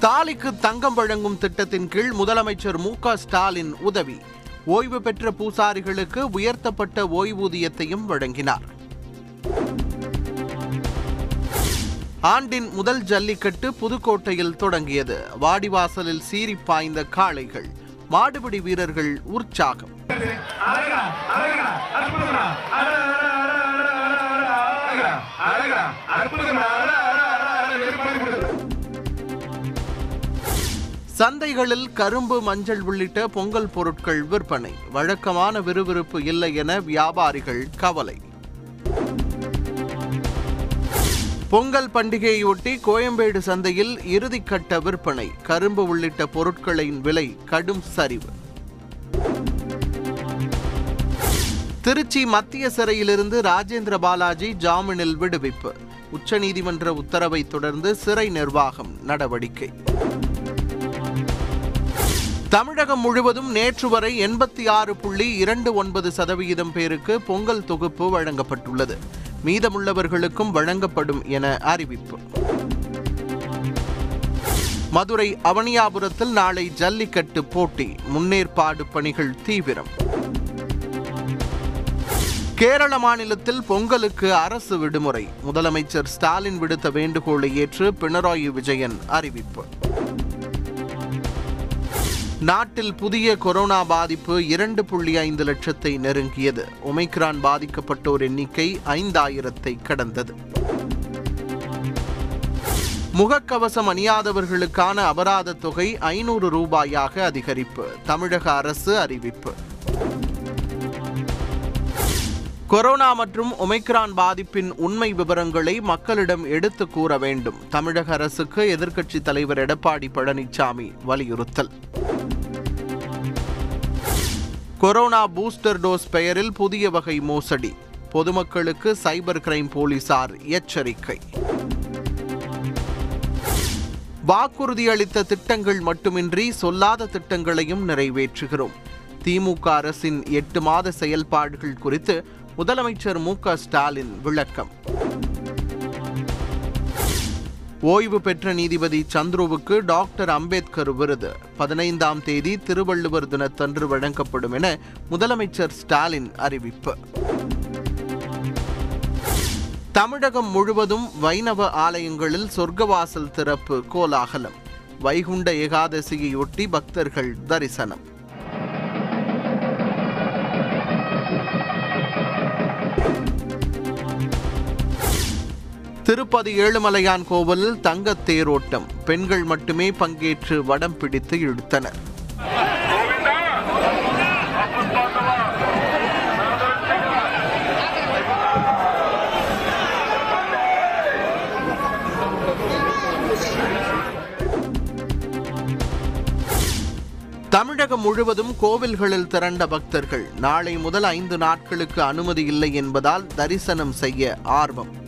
தாலிக்கு தங்கம் வழங்கும் திட்டத்தின் கீழ் முதலமைச்சர் மு க ஸ்டாலின் உதவி. ஓய்வு பெற்ற பூசாரிகளுக்கு உயர்த்தப்பட்ட ஓய்வூதியத்தையும் வழங்கினார். ஆண்டின் முதல் ஜல்லிக்கட்டு புதுக்கோட்டையில் தொடங்கியது. வாடிவாசலில் சீறி பாய்ந்த காளைகள். மாடுபிடி வீரர்கள் உற்சாகம். அழகா சந்தைகளில் கரும்பு மஞ்சள் உள்ளிட்ட பொங்கல் பொருட்கள் விற்பனை. வழக்கமான விறுவிறுப்பு இல்லை என வியாபாரிகள் கவலை. பொங்கல் பண்டிகையொட்டி கோயம்பேடு சந்தையில் இறுதிக்கட்ட விற்பனை. கரும்பு உள்ளிட்ட பொருட்களின் விலை கடும் சரிவு. திருச்சி மத்திய சிறையிலிருந்து ராஜேந்திர பாலாஜி ஜாமீனில் விடுவிப்பு. உச்சநீதிமன்ற உத்தரவை தொடர்ந்து சிறை நிர்வாகம் நடவடிக்கை. தமிழகம் முழுவதும் நேற்று வரை எண்பத்தி ஆறு புள்ளி இரண்டு ஒன்பது சதவிகிதம் பேருக்கு பொங்கல் தொகுப்பு வழங்கப்பட்டுள்ளது. மீதமுள்ளவர்களுக்கும் வழங்கப்படும் என அறிவிப்பு. மதுரை அவனியாபுரத்தில் நாளை ஜல்லிக்கட்டு போட்டி முன்னேற்பாடு பணிகள் தீவிரம். கேரள மாநிலத்தில் பொங்கலுக்கு அரசு விடுமுறை முதலமைச்சர் ஸ்டாலின் விடுத்த வேண்டுகோளை ஏற்று பினராயி விஜயன் அறிவிப்பு. நாட்டில் புதிய கொரோனா பாதிப்பு இரண்டு புள்ளி ஐந்து லட்சத்தை நெருங்கியது. ஒமைக்ரான் பாதிக்கப்பட்டோர் எண்ணிக்கை ஐந்தாயிரத்தை கடந்தது. முகக்கவசம் அணியாதவர்களுக்கான அபராத தொகை ஐநூறு ரூபாயாக அதிகரிப்பு தமிழக அரசு அறிவிப்பு. கொரோனா மற்றும் ஒமைக்ரான் பாதிப்பின் உண்மை விவரங்களை மக்களிடம் எடுத்து கூற வேண்டும். தமிழக அரசுக்கு எதிர்க்கட்சித் தலைவர் எடப்பாடி பழனிசாமி வலியுறுத்தல். கொரோனா பூஸ்டர் டோஸ் பெயரில் புதிய வகை மோசடி. பொதுமக்களுக்கு சைபர் கிரைம் போலீசார் எச்சரிக்கை. வாக்குறுதி அளித்த திட்டங்கள் மட்டுமின்றி சொல்லாத திட்டங்களையும் நிறைவேற்றுகிறோம். திமுக அரசின் எட்டு மாத செயல்பாடுகள் குறித்து முதலமைச்சர் மு க ஸ்டாலின் விளக்கம். ஓய்வு பெற்ற நீதிபதி சந்துருவுக்கு டாக்டர் அம்பேத்கர் விருது. பதினைந்தாம் தேதி திருவள்ளுவர் தினத்தன்று வழங்கப்படும் என முதலமைச்சர் ஸ்டாலின் அறிவிப்பு. தமிழகம் முழுவதும் வைணவ ஆலயங்களில் சொர்க்கவாசல் திறப்பு கோலாகலம். வைகுண்ட ஏகாதசியையொட்டி பக்தர்கள் தரிசனம். திருப்பதி ஏழுமலையான் கோவிலில் தங்க தேரோட்டம். பெண்கள் மட்டுமே பங்கேற்று வடம் பிடித்து இழுத்தனர். தமிழகம் முழுவதும் கோவில்களில் திரண்ட பக்தர்கள் நாளை முதல் ஐந்து நாட்களுக்கு அனுமதி இல்லை என்பதால் தரிசனம் செய்ய ஆர்வம்.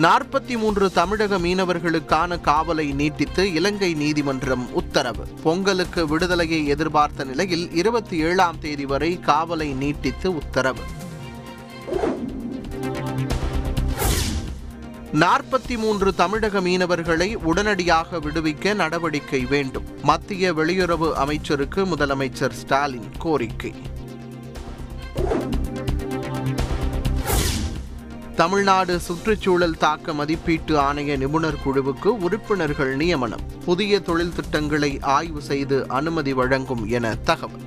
நாற்பத்தி மூன்று தமிழக மீனவர்களுக்கான காவலை நீட்டித்து இலங்கை நீதிமன்றம் உத்தரவு. பொங்கலுக்கு விடுதலையை எதிர்பார்த்த நிலையில் இருபத்தி ஏழாம் தேதி வரை காவலை நீட்டித்து உத்தரவு. நாற்பத்தி மூன்று தமிழக மீனவர்களை உடனடியாக விடுவிக்க நடவடிக்கை வேண்டும். மத்திய வெளியுறவு அமைச்சருக்கு முதலமைச்சர் ஸ்டாலின் கோரிக்கை. தமிழ்நாடு சுற்றுச்சூழல் தாக்க மதிப்பீட்டு ஆணைய நிபுணர் குழுவுக்கு உறுப்பினர்கள் நியமனம். புதிய தொழில் திட்டங்களை ஆய்வு செய்து அனுமதி வழங்கும் என தகவல்.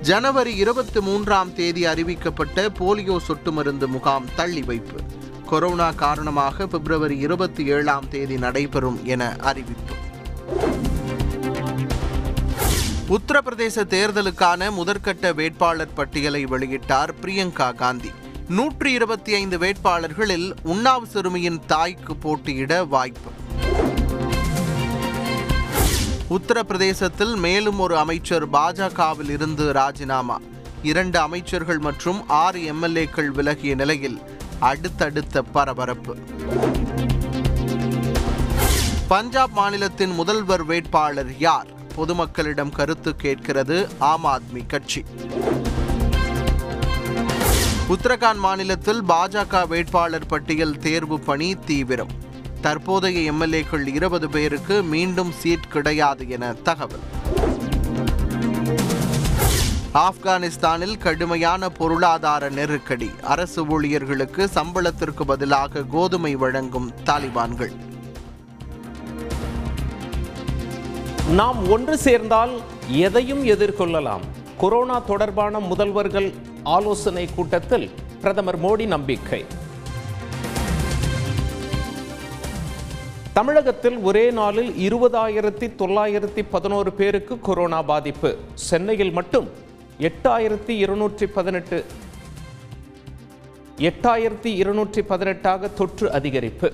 ஜனவரி இருபத்தி மூன்றாம் தேதி அறிவிக்கப்பட்ட போலியோ சொட்டு மருந்து முகாம் தள்ளி வைப்பு. கொரோனா காரணமாக பிப்ரவரி இருபத்தி ஏழாம் தேதி நடைபெறும் என அறிவிப்பு. உத்தரப்பிரதேச தேர்தலுக்கான முதற்கட்ட வேட்பாளர் பட்டியலை வெளியிட்டார் பிரியங்கா காந்தி. நூற்றி இருபத்தி ஐந்து வேட்பாளர்களில் உன்னாவ் சிறுமியின் தாய்க்கு போட்டியிட வாய்ப்பு. உத்தரப்பிரதேசத்தில் மேலும் ஒரு அமைச்சர் பாஜகவில் இருந்து ராஜினாமா. இரண்டு அமைச்சர்கள் மற்றும் ஆறு எம்எல்ஏக்கள் விலகிய நிலையில் அடுத்தடுத்த பரபரப்பு. பஞ்சாப் மாநிலத்தின் முதல்வர் வேட்பாளர் யார்? பொதுமக்களிடம் கருத்து கேட்கிறது ஆம் ஆத்மி கட்சி. உத்தரகாண்ட் மாநிலத்தில் பாஜக வேட்பாளர் பட்டியல் தேர்வு பணி தீவிரம். தற்போதைய எம்எல்ஏக்கள் இருபது பேருக்கு மீண்டும் சீட் கிடையாது என தகவல். ஆப்கானிஸ்தானில் கடுமையான பொருளாதார நெருக்கடி. அரசு ஊழியர்களுக்கு சம்பளத்திற்கு பதிலாக கோதுமை வழங்கும் தாலிபான்கள். நாம் ஒன்று சேர்ந்தால் எதையும் எதிர்கொள்ளலாம். கொரோனா தொடர்பான முதல்வர்கள் ஆலோசனை கூட்டத்தில் பிரதமர் மோடி நம்பிக்கை. தமிழகத்தில் ஒரே நாளில் இருபதாயிரத்தி தொள்ளாயிரத்தி பதினோரு பேருக்கு கொரோனா பாதிப்பு. சென்னையில் மட்டும் எட்டாயிரத்தி இருநூற்றி பதினெட்டு எட்டாயிரத்தி இருநூற்றி பதினெட்டாக தொற்று அதிகரிப்பு.